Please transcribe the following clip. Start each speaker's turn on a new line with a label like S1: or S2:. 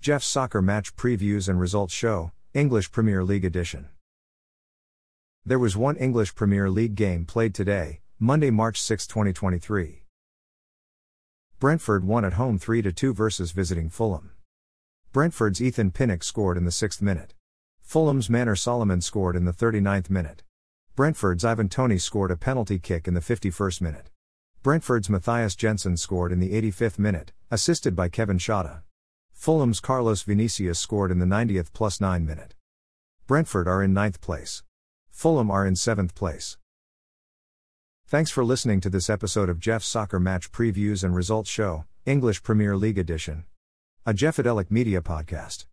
S1: Jeff's Soccer Match Previews and Results Show, English Premier League Edition. There was one English Premier League game played today, Monday, March 6, 2023. Brentford won at home 3 2 versus visiting Fulham. Brentford's Ethan Pinnock scored in the 6th minute. Fulham's Manor Solomon scored in the 39th minute. Brentford's Ivan Toney scored a penalty kick in the 51st minute. Brentford's Mathias Jensen scored in the 85th minute, assisted by Kevin Schade. Fulham's Carlos Vinicius scored in the 90th plus 9 minute. Brentford are in 9th place. Fulham are in 7th place. Thanks for listening to this episode of Jeff's Soccer Match Previews and Results Show, English Premier League Edition. A Jeffadelic Media Podcast.